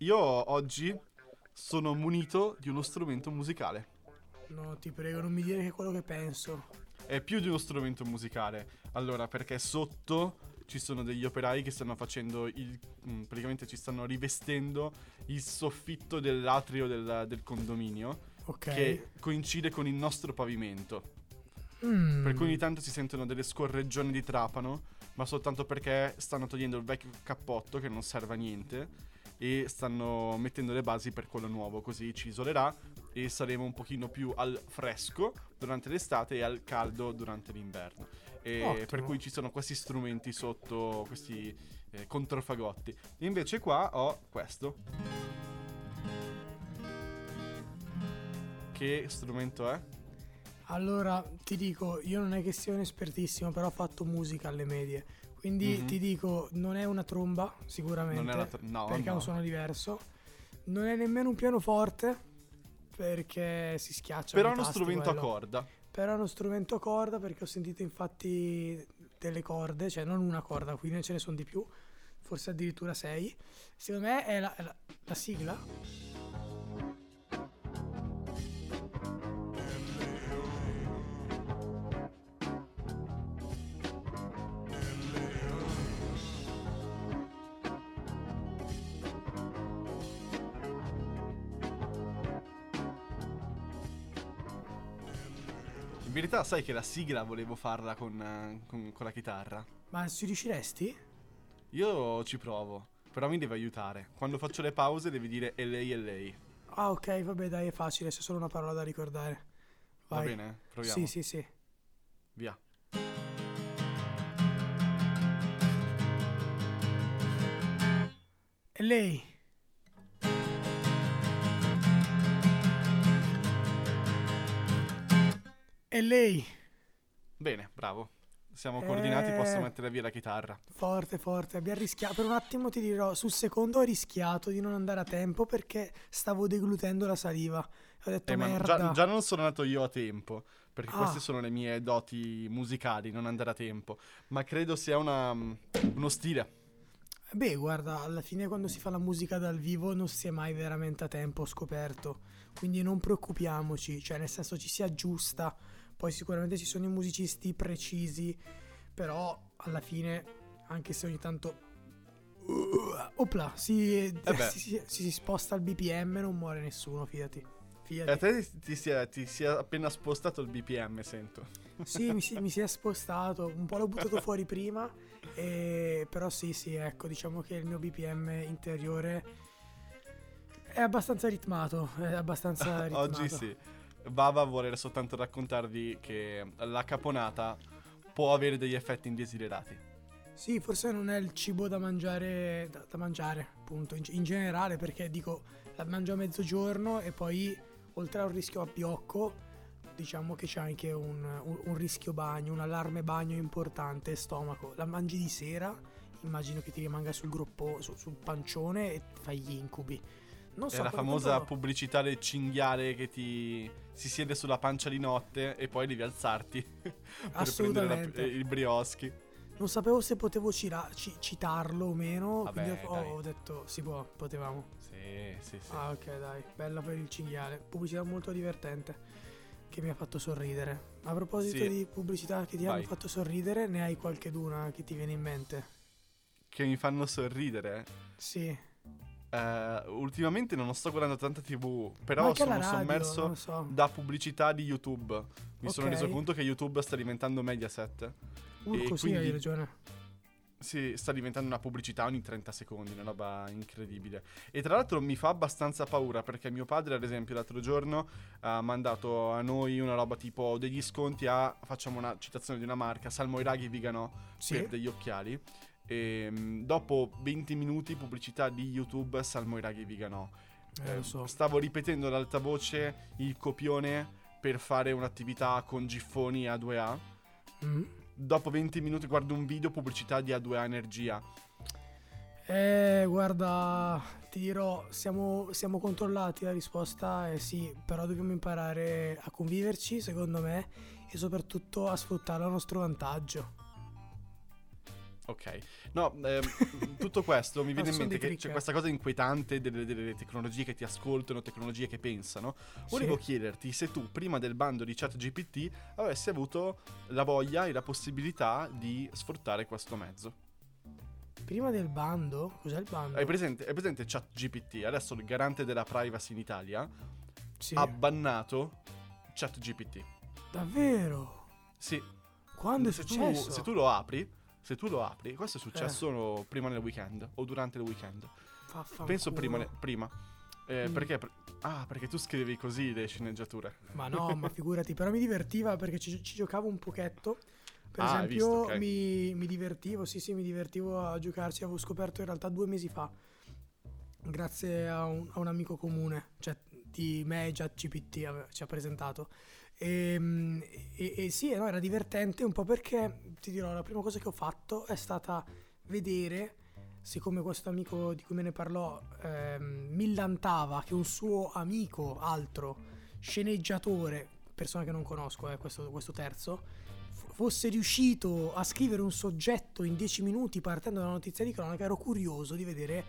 io oggi sono munito di uno strumento musicale. No, ti prego, non mi dire che è quello che penso. È più di uno strumento musicale. Allora, perché sotto ci sono degli operai che stanno facendo il. mm, praticamente ci stanno rivestendo il soffitto dell'atrio del, del condominio. Ok. Che coincide con il nostro pavimento. Mm. Per cui ogni tanto si sentono delle scorreggioni di trapano, ma soltanto perché stanno togliendo il vecchio cappotto che non serve a niente e stanno mettendo le basi per quello nuovo, così ci isolerà e saremo un pochino più al fresco durante l'estate e al caldo durante l'inverno. E per cui ci sono questi strumenti sotto, questi eh, controfagotti. Invece qua ho questo. Che strumento è? Allora, ti dico, io non è che sia un espertissimo, però ho fatto musica alle medie. Quindi Mhm. ti dico, non è una tromba, sicuramente. Non è la tr- no, perché ha no. un suono diverso. Non è nemmeno un pianoforte, perché si schiaccia. Però è uno strumento a corda. Però è uno strumento a corda, perché ho sentito infatti delle corde, cioè non una corda, qui ne ce ne sono di più, forse addirittura sei. Secondo me è la, è la- la sigla. Verità, sai che la sigla volevo farla con, eh, con- con la chitarra? Ma ci riusciresti? Io ci provo, però mi deve aiutare. Quando faccio le pause devi dire e lei e lei. Ah, ok, vabbè, dai, è facile, c'è solo una parola da ricordare. Va Vai. bene? Proviamo. Sì, sì, sì. Via. E lei? E lei? Bene, bravo. Siamo coordinati, posso Eh. mettere via la chitarra. Forte, forte. Abbiamo rischiato. Per un attimo ti dirò, sul secondo ho rischiato di non andare a tempo perché stavo deglutendo la saliva. Ho detto Eh, ma merda. già, già non sono andato io a tempo, perché Ah. queste sono le mie doti musicali, non andare a tempo. Ma credo sia una, uno stile. Beh, guarda, alla fine quando si fa la musica dal vivo non si è mai veramente a tempo, ho scoperto. Quindi non preoccupiamoci, cioè nel senso ci si aggiusta. Poi sicuramente ci sono i musicisti precisi, però alla fine, anche se ogni tanto... Opla, si, Eh si, si- si sposta il BPM non muore nessuno, fidati. E Fidati. a te ti si, è, ti si è appena spostato il BPM, sento. Sì, mi si, mi si è spostato, un po' l'ho buttato fuori prima, e- però sì, sì, ecco, diciamo che il mio BPM interiore è abbastanza ritmato, è abbastanza ritmato. Oggi sì. Baba vuole soltanto raccontarvi che la caponata può avere degli effetti indesiderati. Sì, forse non è il cibo da mangiare, da, da mangiare, appunto, in, in generale, perché dico, la mangio a mezzogiorno e poi, oltre a un rischio abbiocco, diciamo che c'è anche un, un- un rischio bagno, un allarme bagno importante, stomaco. La mangi di sera, immagino che ti rimanga sul gruppo, su- sul pancione e fai gli incubi. Non È so, la quando- famosa quando- pubblicità del cinghiale che ti si siede sulla pancia di notte e poi devi alzarti per prendere la- Assolutamente. il brioschi. Non sapevo se potevo cira- ci- citarlo o meno, Vabbè, quindi ho, ho detto si può, potevamo. Sì, sì, sì. Ah, ok, dai, bella per il cinghiale. Pubblicità molto divertente che mi ha fatto sorridere. A proposito Sì. di pubblicità che ti Vai. hanno fatto sorridere, ne hai qualcheduna che ti viene in mente? Che mi fanno sorridere. Sì. Eh, ultimamente non sto guardando tanta TV, però sono radio, sommerso so. da pubblicità di YouTube. Mi sono Ok. reso conto che YouTube sta diventando Mediaset. Urco, e sì, hai ragione. Sì, sta diventando una pubblicità ogni 30 secondi, una roba incredibile. E tra l'altro mi fa abbastanza paura perché mio padre, ad esempio, l'altro giorno ha mandato a noi una roba tipo degli sconti a, facciamo una citazione di una marca, Salmoiraghi Vigano Sì. per degli occhiali. E mm, dopo 20 minuti pubblicità di YouTube Salmoiraghi Vigano. Eh, lo so. Stavo ripetendo ad alta voce il copione per fare un'attività con giffoni A2A. Mm. Dopo 20 minuti guardo un video pubblicità di A2A Energia. Eh, guarda, ti dirò, siamo, siamo controllati, la risposta è sì, però dobbiamo imparare a conviverci, secondo me, e soprattutto a sfruttarlo a nostro vantaggio. Ok, no, ehm, tutto questo mi viene in mente che trick, c'è questa cosa inquietante delle, delle tecnologie che ti ascoltano, tecnologie che pensano. Volevo Sì. chiederti se tu, prima del bando di ChatGPT, avessi avuto la voglia e la possibilità di sfruttare questo mezzo. Prima del bando, cos'è il bando? Hai presente, hai presente ChatGPT? Adesso il garante della privacy in Italia Sì. ha bannato ChatGPT. Davvero? Sì, Quando è se tu, successo? Eh. se tu lo apri, se tu lo apri, questo è successo prima nel weekend o durante il weekend. Vaffanculo. Penso prima. ne- prima. Eh, Mm. Perché? per- Ah, perché tu scrivevi così le sceneggiature. Ma no, ma figurati, però mi divertiva perché ci, ci giocavo un pochetto. Per Ah, esempio, visto, ok. mi, mi divertivo, sì, sì, mi divertivo a giocarci. Avevo scoperto in realtà due mesi fa, grazie a un, a un amico comune, cioè di me e GPT ci ha presentato. E, mm, e- e sì, no, era divertente un po' perché ti dirò, la prima cosa che ho fatto è stata vedere, siccome questo amico di cui me ne parlò ehm, millantava che un suo amico altro, sceneggiatore, persona che non conosco, eh, questo, questo terzo, fosse riuscito a scrivere un soggetto in 10 minuti partendo da una notizia di cronaca, ero curioso di vedere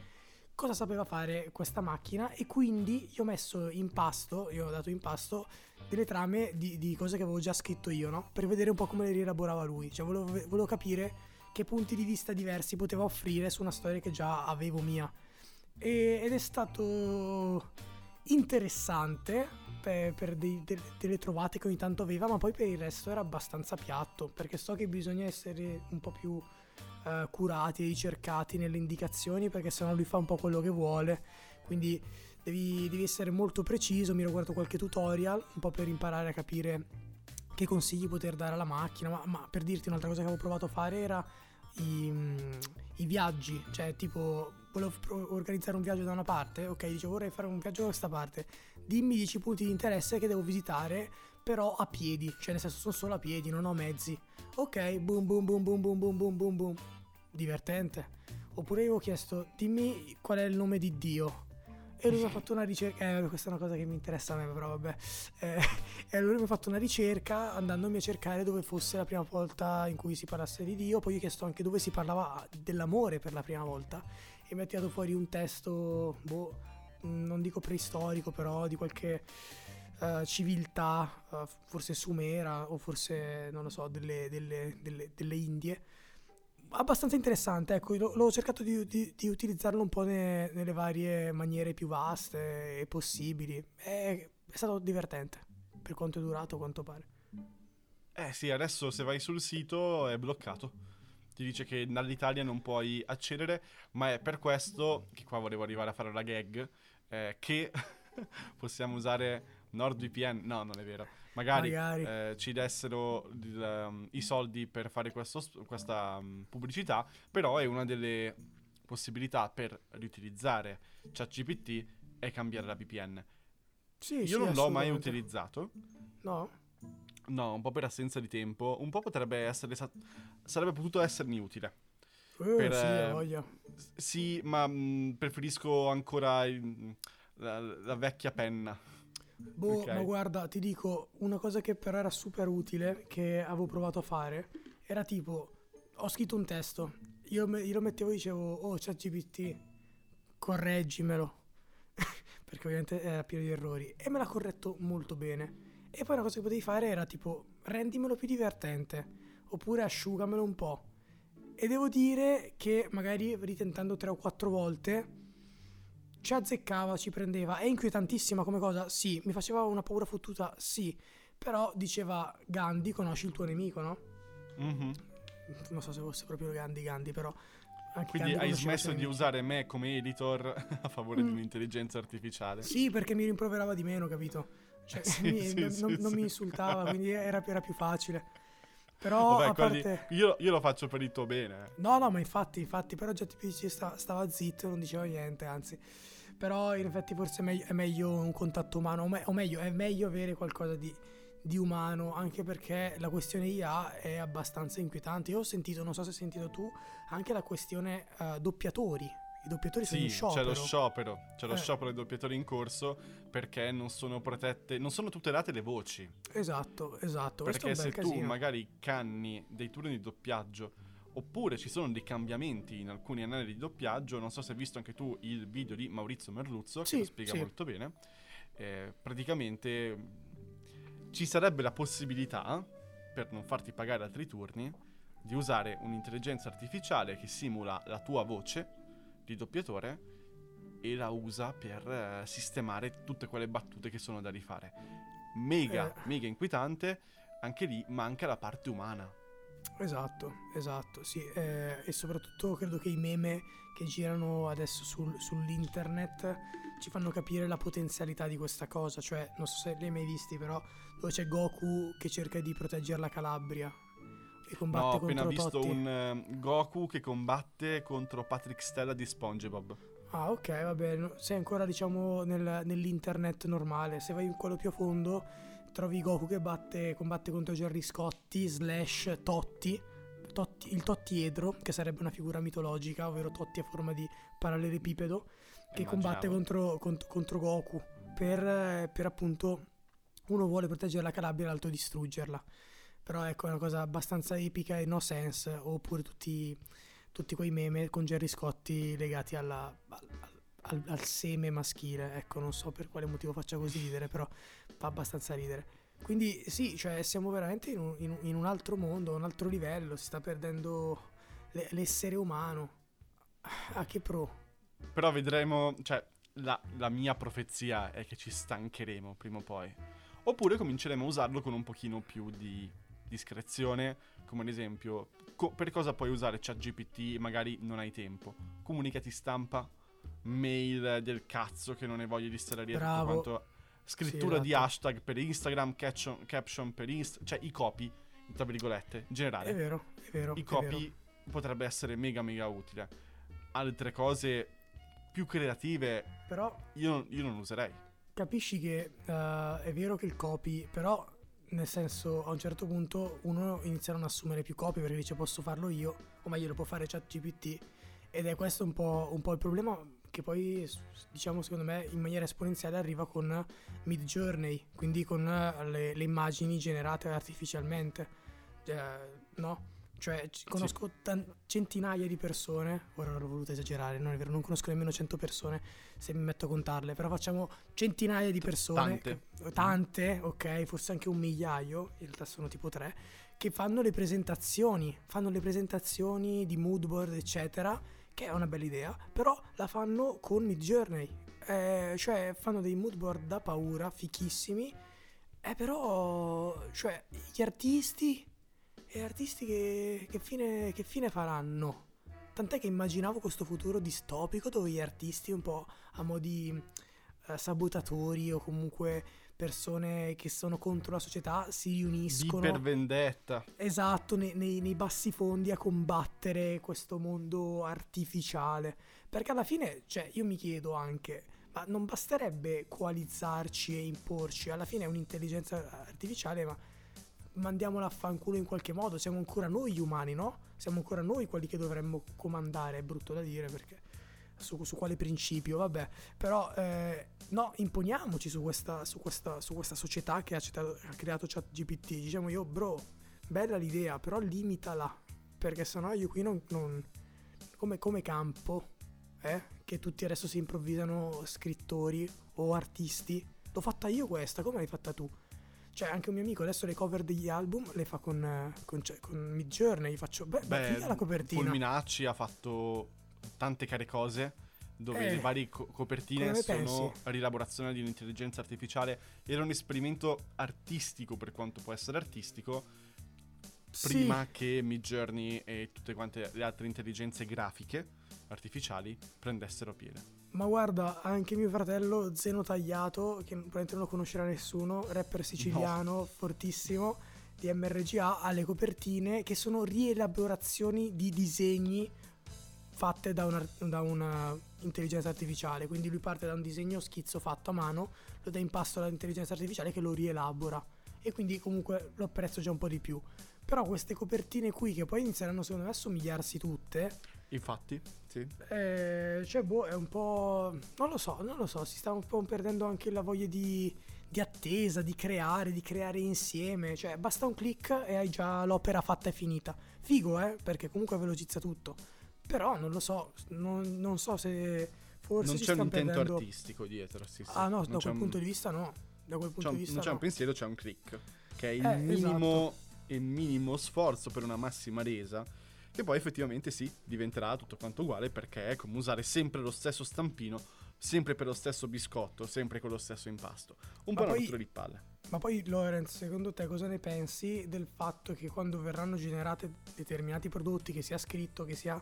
cosa sapeva fare questa macchina e quindi io ho messo in pasto, io ho dato in pasto delle trame di, di cose che avevo già scritto io, no? Per vedere un po' come le rielaborava lui, cioè volevo, volevo capire che punti di vista diversi poteva offrire su una storia che già avevo mia. E- ed è stato interessante per, per dei- de- delle trovate che ogni tanto aveva, ma poi per il resto era abbastanza piatto, perché so che bisogna essere un po' più eh, curati e ricercati nelle indicazioni, perché sennò lui fa un po' quello che vuole. Quindi devi, devi essere molto preciso. Mi ero guardato qualche tutorial, un po' per imparare a capire che consigli poter dare alla macchina. Ma, ma per dirti un'altra cosa che avevo provato a fare era i, i viaggi, cioè tipo volevo organizzare un viaggio da una parte, ok, dicevo vorrei fare un viaggio da questa parte, dimmi 10 punti di interesse che devo visitare, però a piedi, cioè nel senso sono solo a piedi, non ho mezzi. Ok, boom boom boom boom boom boom boom boom boom. Divertente. Oppure io avevo chiesto dimmi qual è il nome di Dio. E lui mi ha fatto una ricerca, eh, questa è una cosa che mi interessa a me, però vabbè. Eh, e allora mi ha fatto una ricerca andandomi a cercare dove fosse la prima volta in cui si parlasse di Dio. Poi io ho chiesto anche dove si parlava dell'amore per la prima volta. E mi ha tirato fuori un testo, boh, non dico preistorico, però di qualche eh, civiltà, eh, forse sumera o forse, non lo so, delle, delle- delle- delle Indie. Abbastanza interessante, ecco, l'ho, cercato di, di- di utilizzarlo un po' ne- nelle varie maniere più vaste e possibili. È, è stato divertente, per quanto è durato, a quanto pare. Eh sì, adesso se vai sul sito è bloccato. Ti dice che dall'Italia non puoi accedere, ma è per questo che qua volevo arrivare a fare la gag, eh, che possiamo usare NordVPN. No, non è vero. Magari, Magari. eh, ci dessero il, um, i soldi per fare questo questa um, pubblicità, però è una delle possibilità per riutilizzare ChatGPT è cambiare la VPN. Sì, Io sì, non l'ho mai utilizzato. No? No, un po' per assenza di tempo, un po' potrebbe essere sa- sarebbe potuto essermi utile. Eh, Per, sì, eh, voglia. Sì, ma mh, preferisco ancora il- la, la vecchia penna. Boh, ok. ma guarda, ti dico, una cosa che però era super utile, che avevo provato a fare, era tipo, ho scritto un testo, io, me- io lo mettevo e dicevo, oh ChatGPT, correggimelo, perché ovviamente era pieno di errori, e me l'ha corretto molto bene. E poi una cosa che potevi fare era tipo, rendimelo più divertente, oppure asciugamelo un po'. E devo dire che magari ritentando tre o quattro volte ci azzeccava, ci prendeva. È inquietantissima come cosa? Sì. Mi faceva una paura fottuta? Sì. Però diceva Gandhi, conosci il tuo nemico, no? Mhm. Non so se fosse proprio Gandhi, Gandhi, però... Anche Quindi Gandhi hai smesso di usare me come editor a favore di Mm. un'intelligenza artificiale. Sì, perché mi rimproverava di meno, capito? Cioè, Sì, mi- sì, non, sì, non- mi insultava, quindi era, era più facile. Però Vabbè, parte... io, io lo faccio per il tuo bene. eh. No, no, ma infatti, infatti, però GTPC sta, stava zitto, non diceva niente, anzi. Però in effetti forse è meglio, è meglio un contatto umano, o, me- o meglio, è meglio avere qualcosa di, di umano, anche perché la questione IA è abbastanza inquietante. Io ho sentito, non so se hai sentito tu, anche la questione eh, doppiatori. I doppiatori sono Sì, in c'è sciopero. lo sciopero, c'è lo Eh. sciopero dei doppiatori in corso perché non sono protette, non sono tutelate le voci. Esatto, esatto. Perché se tu casino. magari canni dei turni di doppiaggio Oppure ci sono dei cambiamenti in alcuni anelli di doppiaggio. Non so se hai visto anche tu il video di Maurizio Merluzzo, Sì, che lo spiega sì. molto bene. Eh, praticamente ci sarebbe la possibilità, per non farti pagare altri turni, di usare un'intelligenza artificiale che simula la tua voce di doppiatore e la usa per eh, sistemare tutte quelle battute che sono da rifare. Mega, Eh. mega inquietante. Anche lì manca la parte umana. Esatto, esatto, sì. eh, e soprattutto credo che i meme che girano adesso sul- sull'internet ci fanno capire la potenzialità di questa cosa. Cioè, non so se li hai mai visti, però dove c'è Goku che cerca di proteggere la Calabria e No, combatte ho appena contro visto Totti. un eh, Goku che combatte contro Patrick Stella di SpongeBob. Ah, ok, va bene. Sei ancora, diciamo, nel- nell'internet normale. Se vai in quello più a fondo, trovi Goku che batte, combatte contro Gerry Scotti, slash Totti, Totti- il Tottiedro, che sarebbe una figura mitologica, ovvero Totti a forma di parallelepipedo, che combatte Immaginavo. contro, cont- contro Goku. Per, eh, per appunto, uno vuole proteggere la Calabria e l'altro distruggerla. Però ecco, è una cosa abbastanza epica e no sense. Oppure tutti tutti quei meme con Gerry Scotti legati alla- al, al- al seme maschile. Ecco, non so per quale motivo faccia così ridere, però fa abbastanza ridere. Quindi sì, cioè siamo veramente in un, in in un altro mondo, un altro livello, si sta perdendo le- l'essere umano. A che pro? Però vedremo, cioè, la, la mia profezia è che ci stancheremo prima o poi. Oppure cominceremo a usarlo con un pochino più di discrezione, come ad esempio, co- per cosa puoi usare ChatGPT magari non hai tempo? Comunicati stampa, mail del cazzo che non hai voglia di stare dietro tutto quanto... Scrittura Sì, di esatto. hashtag per Instagram, caption, caption per Instagram, cioè i copy, tra virgolette, in generale. È vero, è vero. I è vero. copy potrebbe essere mega mega utile. Altre cose più creative Però io, io non userei. capisci che eh, è vero che il copy, però nel senso a un certo punto uno inizia a non assumere più copy perché dice posso farlo io, o meglio lo può fare ChatGPT. Ed è questo un po', un po' il problema che poi diciamo secondo me in maniera esponenziale arriva con Mid Journey, quindi con le, le immagini generate artificialmente, Eh, no? Cioè ci- conosco tan- centinaia di persone, ora l'ho voluto esagerare, non è vero, non conosco nemmeno 100 persone se mi metto a contarle, però facciamo centinaia di persone, Tante. che- tante, ok, forse anche un migliaio, in realtà sono tipo tre, che fanno le presentazioni, fanno le presentazioni di moodboard, eccetera, che è una bella idea, però la fanno con Midjourney, eh, cioè fanno dei moodboard da paura, fichissimi, eh, però, cioè, gli artisti, e artisti che, che fine, che fine faranno? Tant'è che immaginavo questo futuro distopico dove gli artisti un po' a mo' di eh, sabotatori o comunque persone che sono contro la società si Di riuniscono per vendetta. esatto nei, nei- nei bassi fondi a combattere questo mondo artificiale perché alla fine cioè io mi chiedo anche ma non basterebbe coalizzarci e imporci alla fine è un'intelligenza artificiale ma mandiamola a fanculo in qualche modo siamo ancora noi gli umani no? siamo ancora noi quelli che dovremmo comandare è brutto da dire perché su, su quale principio vabbè però eh, no imponiamoci su questa, su questa, su questa società che ha, citato- ha creato ChatGPT diciamo io bro bella l'idea, però limitala. Perché sennò io qui non. non- come, come campo, eh? Che tutti adesso si improvvisano scrittori o artisti. L'ho fatta io questa, come l'hai fatta tu? Cioè, anche un mio amico adesso le cover degli album le fa con, eh, con, cioè, con Midjourney. Gli faccio. Beh, beh, figa la copertina. Fulminacci ha fatto tante care cose dove Eh, le varie co- copertine sono pensi? rielaborazione di un'intelligenza artificiale. Era un esperimento artistico per quanto può essere artistico. Sì, Prima che Midjourney e tutte quante le altre intelligenze grafiche artificiali prendessero piede. Ma guarda, anche mio fratello Zeno Tagliato, che probabilmente non lo conoscerà nessuno, rapper siciliano, fortissimo, di MRGA, ha le copertine che sono rielaborazioni di disegni fatte da una, da una intelligenza artificiale. Quindi lui parte da un disegno schizzo fatto a mano, lo dà in pasto all'intelligenza artificiale che lo rielabora. E quindi comunque lo apprezzo già un po' di più. Però queste copertine qui, che poi inizieranno secondo me a somigliarsi tutte, Infatti, sì. eh, cioè, boh, è un po'. Non lo so, non lo so. Si sta un po' perdendo anche la voglia di, di attesa, di creare, di creare insieme. Cioè, basta un click e hai già l'opera fatta e finita. Figo, eh? Perché comunque velocizza tutto. Però non lo so, non, non so se forse non c'è un intento perdendo... artistico dietro. Sì, sì. Ah no, Non da quel un- punto di vista no. Da quel punto un- di vista non c'è no. un pensiero, c'è un click. Che è il Eh, minimo, il minimo sforzo per una massima resa. Che poi effettivamente sì, diventerà tutto quanto uguale perché è come usare sempre lo stesso stampino, sempre per lo stesso biscotto, sempre con lo stesso impasto. Un Ma po' una poi- rottura di palle. Ma poi Lorenz, secondo te cosa ne pensi del fatto che quando verranno generati determinati prodotti, che sia scritto, che sia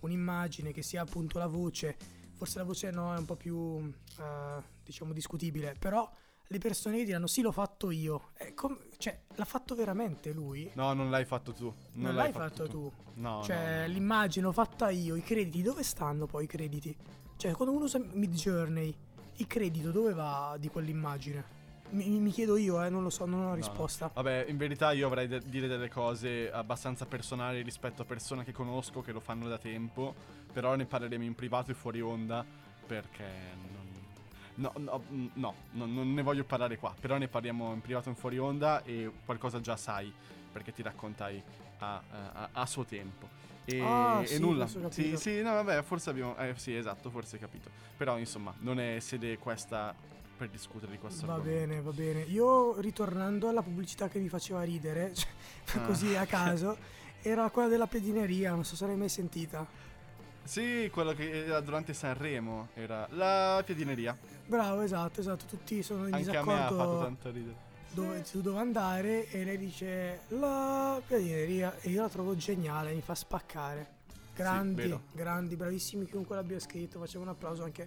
un'immagine, che sia appunto la voce, forse la voce no è un po' più eh, diciamo discutibile, però le persone che diranno sì l'ho fatto io, è com- cioè l'ha fatto veramente lui? No, non l'hai fatto tu. Non, Non l'hai fatto tu. No, cioè no, l'immagine l'ho fatta io, i crediti dove stanno poi i crediti? Cioè quando uno usa Mid Journey, il credito dove va di quell'immagine? Mi, mi chiedo io, eh, non lo so, non ho No, risposta. no. Vabbè, in verità io avrei da dire delle cose abbastanza personali rispetto a persone che conosco che lo fanno da tempo, però ne parleremo in privato e fuori onda perché. No, no, mm, no, no, non ne voglio parlare qua, però ne parliamo in privato in fuori onda e qualcosa già sai perché ti raccontai a, a- a suo tempo. E, Ah, e sì, nulla. Sì, sì, no, vabbè, forse abbiamo... Eh, sì, esatto, forse hai capito. Però insomma, non è sede questa per discutere di questo Va argomento. bene, va bene. Io ritornando alla pubblicità che mi faceva ridere, cioè, Ah. così a caso, era quella della pedineria, non so se l'hai mai sentita. Sì, quello che era durante Sanremo era la piedineria. Bravo, esatto, esatto, tutti sono in Anche a me ha fatto disaccordo tanto ridere. dove, su dove andare e lei dice la pedineria e io la trovo geniale, mi fa spaccare. Grandi, vero. grandi, bravissimi chiunque l'abbia scritto, facciamo un applauso anche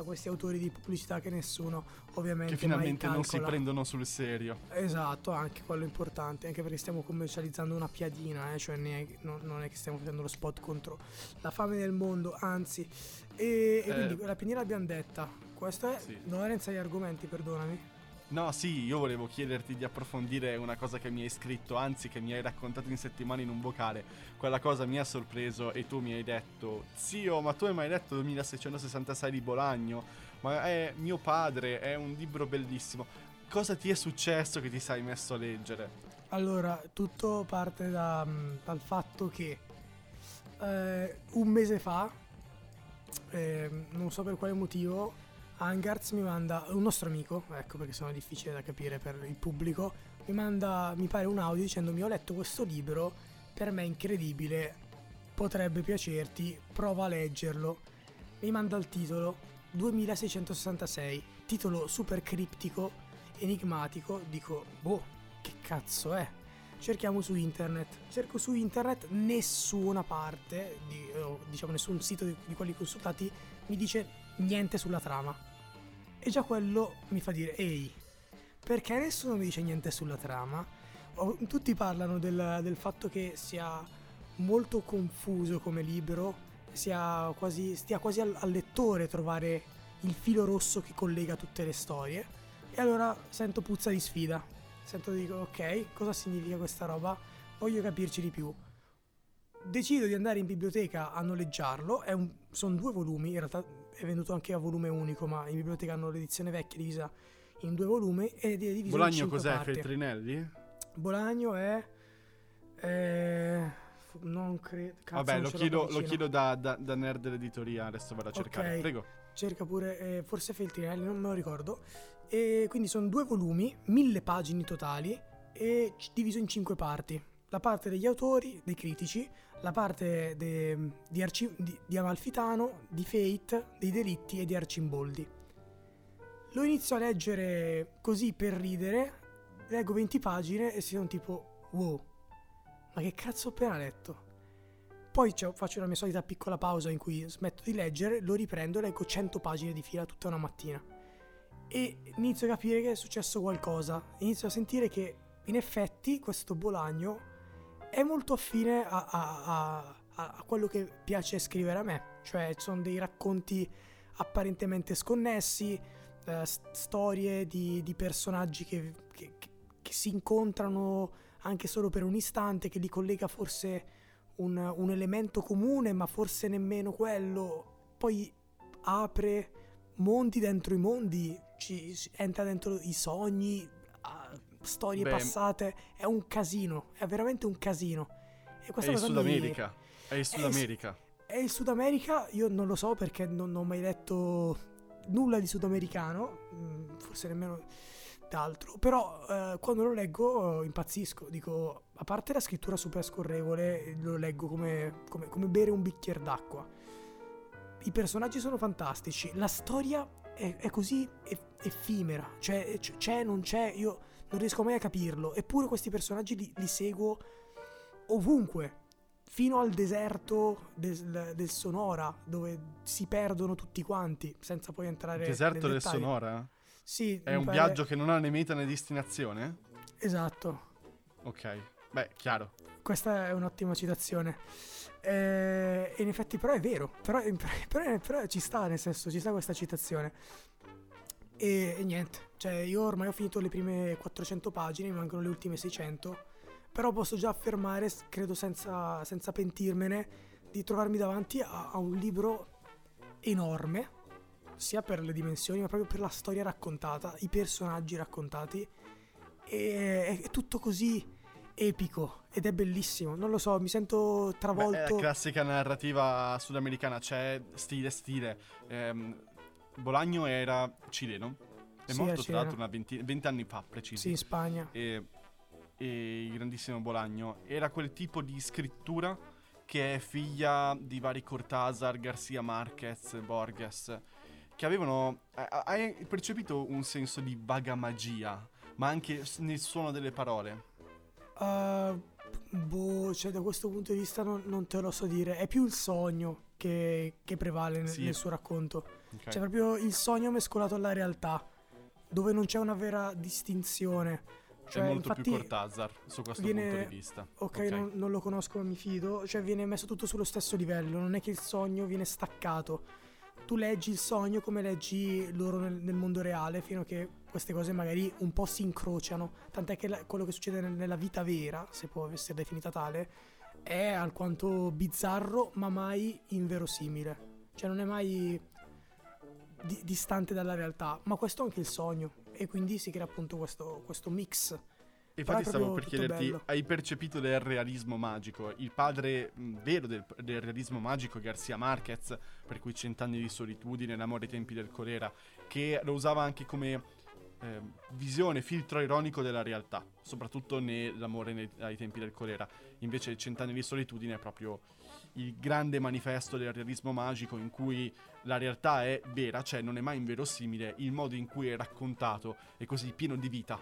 a questi autori di pubblicità che nessuno ovviamente Che finalmente non si prendono sul serio. Esatto, anche quello è importante, anche perché stiamo commercializzando una piadina, eh, cioè ne- non, non è che stiamo facendo lo spot contro la fame del mondo, anzi. E, e Eh. quindi la piadina l'abbiamo detta. Questo è... Sì. Lorenz hai argomenti, perdonami. No, sì, io volevo chiederti di approfondire una cosa che mi hai scritto, anzi che mi hai raccontato in settimana in un vocale. Quella cosa mi ha sorpreso e tu mi hai detto, zio, ma tu hai mai letto 2666 di Bolagno? Ma è mio padre, è un libro bellissimo. Cosa ti è successo che ti sei messo a leggere? Allora, tutto parte da, mm, dal fatto che eh, un mese fa, eh, non so per quale motivo, Hangarts mi manda, un nostro amico, ecco perché sono difficile da capire per il pubblico, mi manda, mi pare un audio dicendomi ho letto questo libro, per me è incredibile, potrebbe piacerti, prova a leggerlo. Mi manda il titolo 2666, titolo super criptico, enigmatico, dico, boh, che cazzo è? Cerchiamo su internet. Cerco su internet, nessuna parte, di, diciamo nessun sito di, di quelli consultati mi dice niente sulla trama. E già quello mi fa dire, ehi, perché nessuno mi dice niente sulla trama? Tutti parlano del, del fatto che sia molto confuso come libro, sia quasi, stia quasi al, al lettore trovare il filo rosso che collega tutte le storie. E allora sento puzza di sfida. Sento dico, ok, cosa significa questa roba? Voglio capirci di più. Decido di andare in biblioteca a noleggiarlo. Un- sono due volumi, in realtà è venuto anche a volume unico, ma in biblioteca hanno l'edizione vecchia divisa in due volumi ed è diviso in Bolagno cinque cos'è? parti. Feltrinelli? Bolagno è... eh, f- non credo... Vabbè, non lo chiedo, lo chiedo da, da, da nerd dell'editoria, adesso vado a cercare. Ok. Prego. Cerca pure, eh, forse Feltrinelli, non me lo ricordo. E quindi sono due volumi, mille pagine totali e c- diviso in cinque parti. La parte degli autori, dei critici, la parte de- di, Arci- di- di Amalfitano, di Fate, dei delitti e di Arcimboldi. Lo inizio a leggere così per ridere, leggo 20 pagine e sono tipo, wow, ma che cazzo ho appena letto? Poi c'ho- faccio la mia solita piccola pausa in cui smetto di leggere, lo riprendo e leggo 100 pagine di fila tutta una mattina. E inizio a capire che è successo qualcosa. Inizio a sentire che in effetti questo Bolagno è molto affine a, a- a- a- quello che piace scrivere a me. Cioè sono dei racconti apparentemente sconnessi, eh, storie di, di personaggi che, che- che- si incontrano anche solo per un istante, che li collega forse un, un elemento comune, ma forse nemmeno quello. Poi apre mondi dentro i mondi, ci entra dentro i sogni, ah, storie Beh, passate, è un casino, è veramente un casino. E È il Sud mi- America. È il Sud. America. E il Sud America io non lo so perché non ho mai letto nulla di sudamericano, mm, forse nemmeno d'altro, però eh, quando lo leggo eh, impazzisco, dico, a parte la scrittura super scorrevole, lo leggo come, come- come bere un bicchiere d'acqua. I personaggi sono fantastici, la storia è, è così eff- effimera, cioè c- c'è, non c'è, io non riesco mai a capirlo, eppure questi personaggi li, li seguo ovunque, fino al deserto del, del Sonora, dove si perdono tutti quanti, senza poi entrare Il deserto del dettaglio. Sonora? Sì, È un pare- viaggio che non ha né meta né destinazione? Esatto, Ok. Beh, chiaro. questa è un'ottima citazione. Eh, in effetti però è vero, però, però- però ci sta, nel senso, ci sta questa citazione. E, e niente, cioè io ormai ho finito le prime 400 pagine, mi mancano le ultime 600, però posso già affermare, credo senza, senza pentirmene, di trovarmi davanti a, a un libro enorme, sia per le dimensioni, ma proprio per la storia raccontata, i personaggi raccontati, e è tutto così epico ed è bellissimo. Non lo so, mi sento Beh, è travolto. la classica narrativa sudamericana, c'è stile stile. Ehm, Bolagno era cileno. È Sì, morto tra l'altro una venti- 20 anni fa, preciso. Sì, in Spagna. e, e il grandissimo Bolagno era quel tipo di scrittura che è figlia di vari Cortázar, Garcia Marquez, Borges, che avevano... ha- Hai percepito un senso di vaga magia, ma anche nel suono delle parole? Uh, boh, cioè da questo punto di vista non, non te lo so dire. È più il sogno che, che prevale nel, Sì. nel suo racconto. Ok. C'è proprio il sogno mescolato alla realtà, dove non c'è una vera distinzione. Cioè, è molto più Cortázar su questo viene- punto di vista. Ok, Non, non lo conosco, ma mi fido. Cioè, viene messo tutto sullo stesso livello. Non è che il sogno viene staccato. Tu leggi il sogno come leggi loro nel, nel mondo reale, fino a che queste cose magari un po' si incrociano. Tant'è che la- quello che succede nel- nella vita vera, se può essere definita tale, è alquanto bizzarro, ma mai inverosimile. Cioè, non è mai di- distante dalla realtà. Ma questo è anche il sogno. E quindi si crea appunto questo, questo mix. Infatti stavo per chiederti, bello. hai percepito del realismo magico? Il padre mh, vero del, del realismo magico Garcia Marquez, per cui Cent'anni di solitudine, L'amore ai tempi del colera, che lo usava anche come eh, visione, filtro ironico della realtà, soprattutto nell'amore nei- ai tempi del colera. Invece Cent'anni di solitudine è proprio il grande manifesto del realismo magico in cui la realtà è vera, cioè non è mai inverosimile, il modo in cui è raccontato è così pieno di vita,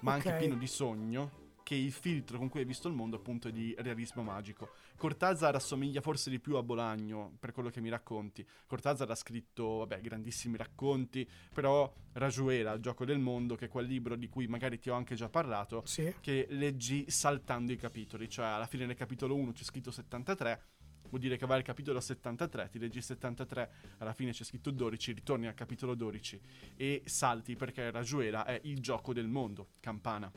ma anche Ok. pieno di sogno, che il filtro con cui hai visto il mondo appunto è di realismo magico. Cortázar assomiglia forse di più a Bolagno, per quello che mi racconti. Cortázar ha scritto, vabbè, grandissimi racconti, però Rajuela, il gioco del mondo, che è quel libro di cui magari ti ho anche già parlato, Sì. che leggi saltando i capitoli, cioè alla fine del capitolo 1 c'è scritto 73, vuol dire che vai al capitolo 73, ti leggi 73, alla fine c'è scritto 12, ritorni al capitolo 12 e salti perché Rajuela è il gioco del mondo, campana.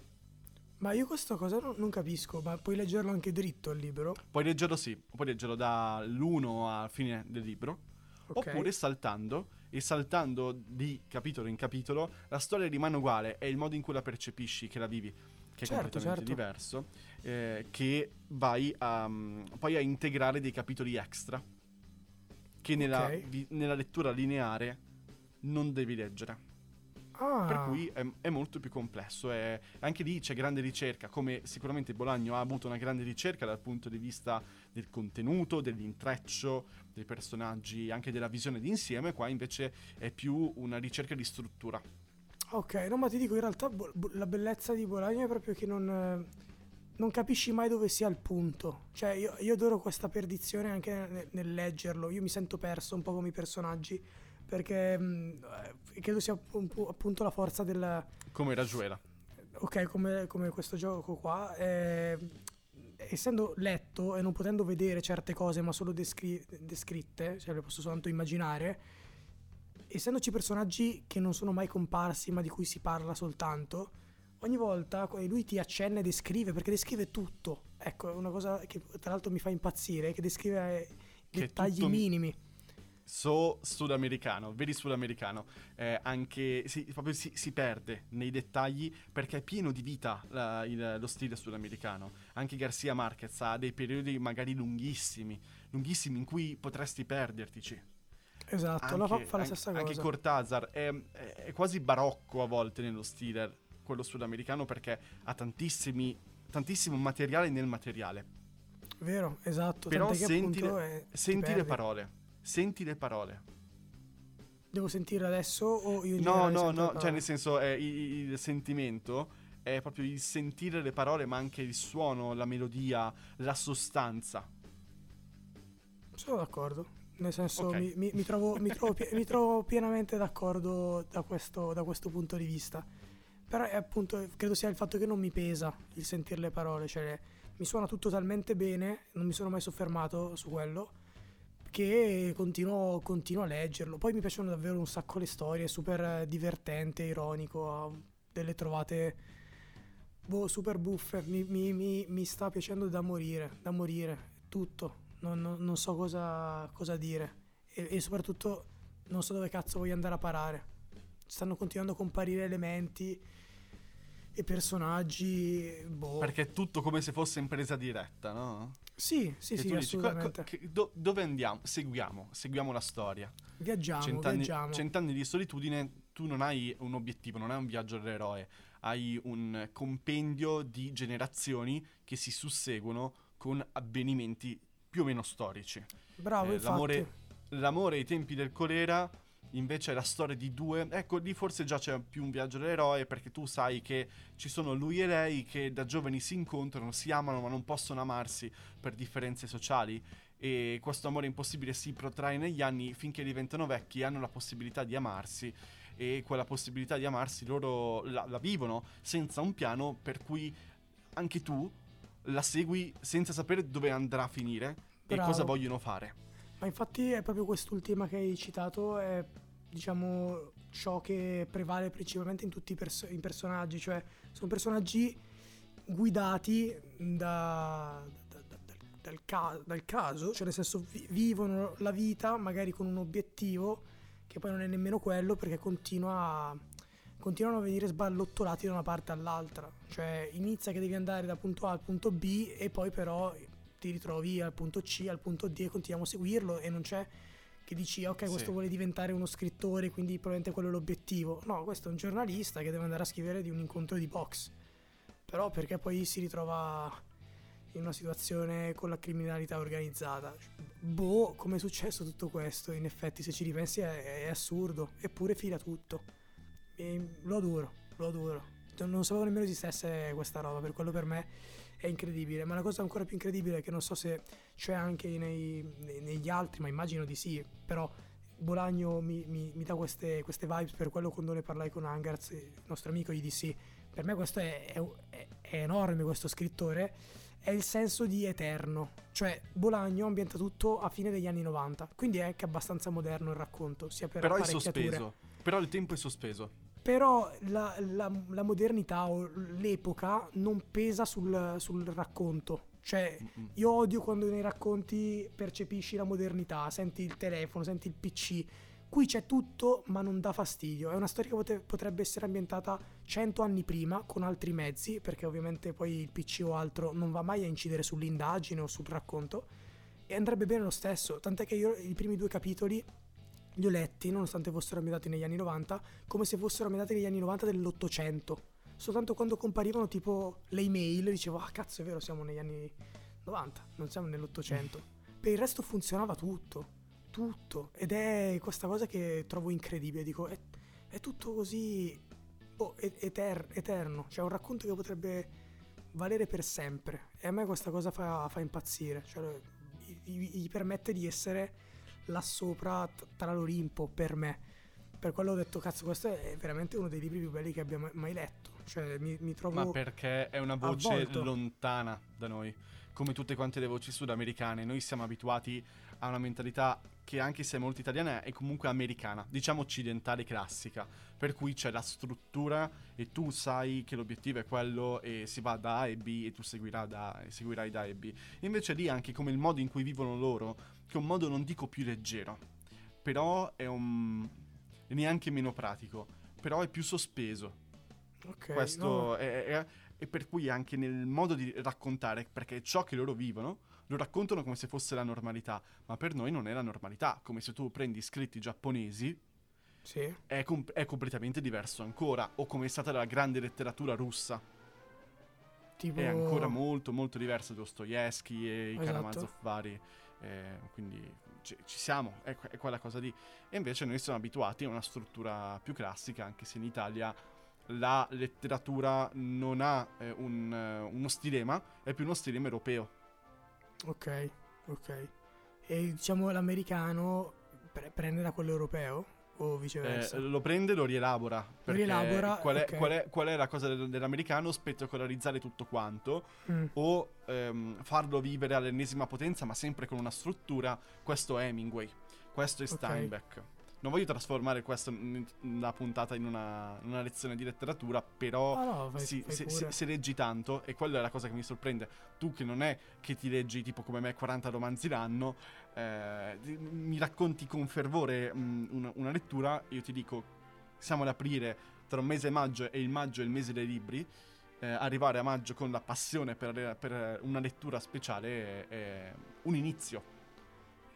Ma io questa cosa non, non capisco, ma puoi leggerlo anche dritto il libro? Puoi leggerlo sì, puoi leggerlo dall'1 alla fine del libro, Ok. oppure saltando, e saltando di capitolo in capitolo, la storia rimane uguale, è il modo in cui la percepisci, che la vivi, che è Certo, completamente certo. diverso, eh, che vai a, mm, poi a integrare dei capitoli extra, che nella, vi- nella lettura lineare non devi leggere. Ah, Per cui è, è molto più complesso. e anche lì c'è grande ricerca, come sicuramente Bolagno ha avuto una grande ricerca dal punto di vista del contenuto, dell'intreccio, dei personaggi, anche della visione d'insieme. Qua invece è più una ricerca di struttura. ok, no, ma ti dico, in realtà Bo- Bo- la bellezza di Bologna è proprio che non, eh, non capisci mai dove sia il punto. Cioè, io, io adoro questa perdizione anche nel, nel leggerlo. Io mi sento perso un po' come i personaggi, perché mh, eh, credo sia appunto la forza del... Come Rajuela. Ok, come, come questo gioco qua, eh, essendo letto e non potendo vedere certe cose ma solo descri- descritte, cioè le posso soltanto immaginare, essendoci personaggi che non sono mai comparsi ma di cui si parla soltanto, ogni volta lui ti accenna e descrive, perché descrive tutto. Ecco, è una cosa che tra l'altro mi fa impazzire, che descrive eh, Che dettagli minimi. So sudamericano, vedi sudamericano, eh, anche si, proprio si, si, perde nei dettagli perché è pieno di vita la, il, lo stile sudamericano. Anche Garcia Marquez ha dei periodi magari lunghissimi, lunghissimi in cui potresti perdertici. Esatto, anche, fa, fa, la stessa anche, cosa. Anche Cortázar è, è, quasi barocco a volte nello stile, quello sudamericano, perché ha tantissimi, tantissimo materiale nel materiale. Vero, esatto. Però senti, le, senti le parole senti le parole. Devo sentire adesso o io No, no, no, cioè nel senso è il, il sentimento è proprio il sentire le parole, ma anche il suono, la melodia, la sostanza. Sono d'accordo. Nel senso, okay. mi, mi, mi, trovo, mi, trovo, mi, trovo, pienamente d'accordo da questo, da questo, punto di vista. Però è appunto, credo sia il fatto che non mi pesa il sentire le parole. Cioè, mi suona tutto talmente bene, non mi sono mai soffermato su quello che continuo, continuo, a leggerlo. Poi mi piacciono davvero un sacco le storie, super divertente, ironico, delle trovate boh, super buffe. Mi, mi, mi, mi, sta piacendo da morire, da morire, tutto. Non, non, non so cosa, cosa dire. E, e, soprattutto non so dove cazzo voglio andare a parare. Stanno continuando a comparire elementi e personaggi. Boh. Perché è tutto come se fosse in presa diretta, no? Sì, sì, sì, assolutamente. Dici, co- do- dove andiamo? Seguiamo, seguiamo la storia. Viaggiamo, cent'anni, viaggiamo. Cent'anni di solitudine, tu non hai un obiettivo, non hai un viaggio dell'eroe, hai un compendio di generazioni che si susseguono con avvenimenti più o meno storici. Bravo, eh, l'amore, l'amore ai tempi del colera invece la storia di due, ecco lì forse già c'è più un viaggio dell'eroe perché tu sai che ci sono lui e lei che da giovani si incontrano, si amano ma non possono amarsi per differenze sociali e questo amore impossibile si protrae negli anni finché diventano vecchi e hanno la possibilità di amarsi e quella possibilità di amarsi loro la, la vivono senza un piano per cui anche tu la segui senza sapere dove andrà a finire Bravo. e cosa vogliono fare. Ma infatti è proprio quest'ultima che hai citato, è diciamo, ciò che prevale principalmente in tutti i perso- in personaggi, cioè sono personaggi guidati da, da, da, dal, ca- dal, caso, cioè nel senso vi- vivono la vita magari con un obiettivo che poi non è nemmeno quello perché continua a, continuano a venire sballottolati da una parte all'altra, cioè inizia che devi andare da punto A al punto B e poi però ti ritrovi al punto C, al punto D e continuiamo a seguirlo e non c'è che dici ok questo sì. vuole diventare uno scrittore quindi probabilmente quello è l'obiettivo. No questo è un giornalista che deve andare a scrivere di un incontro di box. Però perché poi si ritrova in una situazione con la criminalità organizzata? Boh come è successo tutto questo in effetti se ci ripensi è, è assurdo. Eppure fila tutto. E lo adoro lo adoro. Non sapevo nemmeno esistesse questa roba per quello per me è incredibile. Ma la cosa ancora più incredibile è che non so se c'è anche nei, negli altri, ma immagino di sì, però Bolagno mi, mi, mi dà queste, queste, vibes per quello quando ne parlai con Angarz, il nostro amico, gli dissi, per me questo è, è, è enorme questo scrittore, è il senso di eterno, cioè Bolagno ambienta tutto a fine degli anni 90, quindi è anche abbastanza moderno il racconto, sia per Però è sospeso, però il tempo è sospeso però la, la, la, modernità o l'epoca non pesa sul, sul racconto. Cioè, io odio quando nei racconti percepisci la modernità, senti il telefono, senti il PC. Qui c'è tutto, ma non dà fastidio. È una storia che pote- potrebbe essere ambientata cento anni prima, con altri mezzi, perché ovviamente poi il PC o altro non va mai a incidere sull'indagine o sul racconto. E andrebbe bene lo stesso. Tant'è che io i primi due capitoli li ho letti, nonostante fossero ambientati negli anni 90, come se fossero ambientati negli anni 90 dell'Ottocento. Soltanto quando comparivano tipo le email dicevo, ah cazzo è vero, siamo negli anni 90, non siamo nell'Ottocento. Per il resto funzionava tutto, tutto. Ed è questa cosa che trovo incredibile, dico, è, è tutto così oh, eter- eterno, cioè un racconto che potrebbe valere per sempre. E a me questa cosa fa, fa impazzire, cioè gli, gli permette di essere là sopra tra l'Olimpo per me. Per quello ho detto, cazzo, questo è veramente uno dei libri più belli che abbia mai letto. Cioè, mi, mi trovo. Ma perché è una voce avvolto. lontana da noi. Come tutte quante le voci sudamericane. Noi siamo abituati a una mentalità che, anche se è molto italiana, è comunque americana, diciamo occidentale classica. Per cui c'è la struttura e tu sai che l'obiettivo è quello e si va da A e B e tu seguirai da, seguirai da A e B. Invece lì anche come il modo in cui vivono loro che è un modo non dico più leggero, però è un... è neanche meno pratico, però è più sospeso. Ok. Questo no, è, è- e per cui anche nel modo di raccontare, perché ciò che loro vivono, lo raccontano come se fosse la normalità, ma per noi non è la normalità, come se tu prendi scritti giapponesi, Sì. è, com- è completamente diverso ancora, o come è stata la grande letteratura russa, Tipo... è ancora molto molto diverso da Dostoevsky e i Esatto. Karamazov vari, eh, quindi ci, ci siamo, è, è quella cosa lì. E invece noi siamo abituati a una struttura più classica, anche se in Italia la letteratura non ha eh, un, eh, uno stilema, è più uno stilema europeo. Ok, ok. E diciamo l'americano pre- prende da quello europeo o viceversa? Eh, lo prende e lo rielabora. perché rielabora, Qual è, ok. qual è- qual è la cosa del- dell'americano? Spettacolarizzare tutto quanto Mm, o ehm, farlo vivere all'ennesima potenza, ma sempre con una struttura. Questo è Hemingway, questo è. Steinbeck. Non voglio trasformare questa una puntata in una, una lezione di letteratura, però Ah no, fai, sì, fai se, se- se leggi tanto, e quella è la cosa che mi sorprende, tu che non è che ti leggi tipo come me 40 romanzi l'anno, eh, mi racconti con fervore mh, una, una lettura, io ti dico, siamo ad aprire tra un mese e maggio e il maggio è il mese dei libri, eh, arrivare a maggio con la passione per, per una lettura speciale è, è un inizio.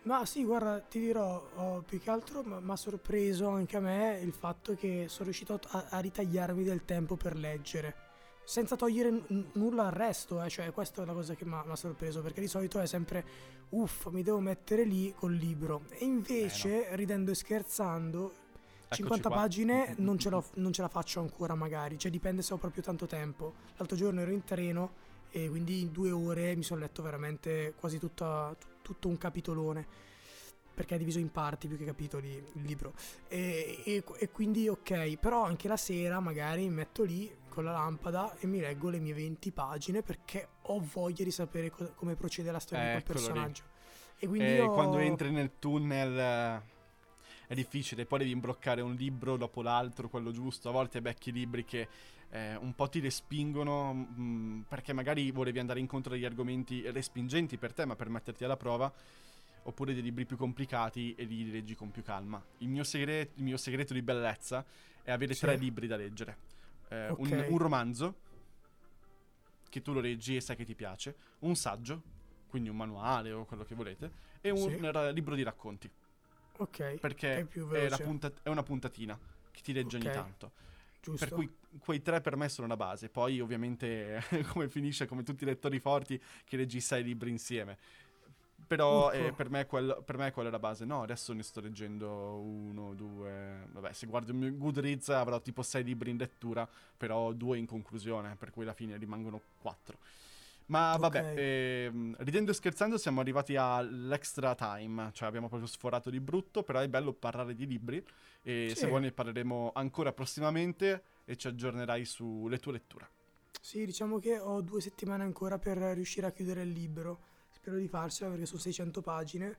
Ma sì, guarda, ti dirò, oh, più che altro mi ha sorpreso anche a me il fatto che sono riuscito a, a ritagliarmi del tempo per leggere, senza togliere n- nulla al resto, eh, cioè questa è la cosa che mi ha sorpreso, perché di solito è sempre, uff, mi devo mettere lì col libro, e invece, ridendo e scherzando, 50 qua. pagine non ce, non ce la faccio ancora magari, cioè dipende se ho proprio tanto tempo. L'altro giorno ero in treno e quindi in due ore mi sono letto veramente quasi tutta- tu- tutto un capitolone perché è diviso in parti più che capitoli il libro e, e- e quindi ok però anche la sera magari mi metto lì con la lampada e mi leggo le mie 20 pagine perché ho voglia di sapere co- come procede la storia di quel Eccolo lì. personaggio e quindi E io- quando entri nel tunnel eh, è difficile, poi devi imbroccare un libro dopo l'altro, quello giusto. A volte becchi libri che eh, un po' ti respingono mh, perché magari volevi andare incontro agli argomenti respingenti per te, ma per metterti alla prova. Oppure dei libri più complicati e li leggi con più calma. Il mio, segre- il mio segreto di bellezza è avere Sì. tre libri da leggere: Eh, un, Ok. un romanzo, che tu lo leggi e sai che ti piace, un saggio, quindi un manuale o quello che volete, e un Sì. libro di racconti. Ok Perché è è, la veloce punta- è una puntatina che ti legge Ok. ogni tanto. giusto Per cui quei tre per me sono la base. Poi, ovviamente, come finisce, come tutti i lettori forti, che leggi sei libri insieme. Però eh, per, me quel- per me quella è la base. No, adesso ne sto leggendo uno, due. Vabbè, se guardo il mio Goodreads avrò tipo sei libri in lettura, però due in conclusione, per cui alla fine rimangono quattro. Ma vabbè, ehm, ridendo e scherzando siamo arrivati all'extra time, cioè abbiamo proprio sforato di brutto, però è bello parlare di libri e Sì. se vuoi ne parleremo ancora prossimamente e ci aggiornerai sulle tue letture. Sì, diciamo che ho due settimane ancora per riuscire a chiudere il libro. Spero di farcela perché sono 600 pagine.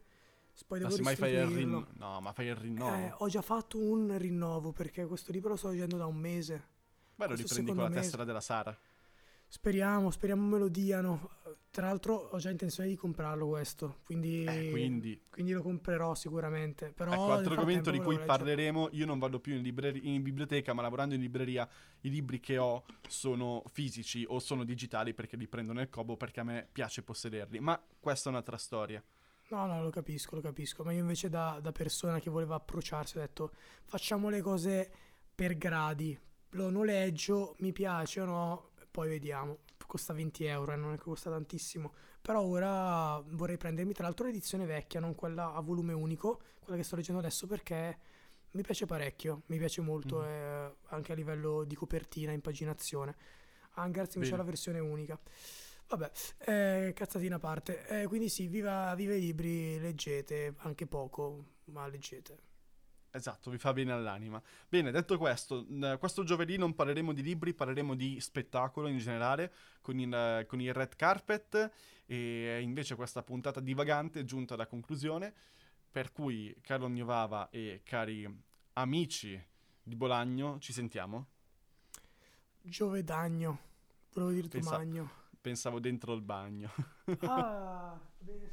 Poi Ma devo se mai fai il rinnovo... No, ma fai il rinnovo. Eh, ho già fatto un rinnovo perché questo libro lo sto leggendo da un mese. Beh, lo riprendi con la me- tessera della Sara. Speriamo, speriamo me lo diano. Tra l'altro ho già intenzione di comprarlo questo, quindi, Eh, quindi... quindi lo comprerò sicuramente. Però Ecco, altro argomento di cui parleremo, io non vado più in, libreri- in biblioteca, ma lavorando in libreria, i libri che ho sono fisici o sono digitali perché li prendo nel cobo perché a me piace possederli. Ma questa è un'altra storia. No, no, lo capisco, lo capisco. Ma io invece da, da persona che voleva approcciarsi ho detto facciamo le cose per gradi. Lo noleggio, mi piace o no, poi vediamo. Costa 20 euro e non è che costa tantissimo. Però ora vorrei prendermi tra l'altro l'edizione vecchia, non quella a volume unico, quella che sto leggendo adesso perché mi piace parecchio, mi piace molto Mhm. eh, anche a livello di copertina, impaginazione. Hangars invece ha la versione unica. Vabbè, eh, cazzatina a parte. Eh, quindi sì, viva, viva i libri, leggete, anche poco, ma leggete. Esatto, vi fa bene all'anima. Bene, detto questo, questo giovedì non parleremo di libri, parleremo di spettacolo in generale con il, con il red carpet e invece questa puntata divagante è giunta alla conclusione, per cui caro Gnovava e cari amici di Bolagno, ci sentiamo? Giovedagno, volevo dire Pensa- domagno. Pensavo dentro il bagno. Ah, bene,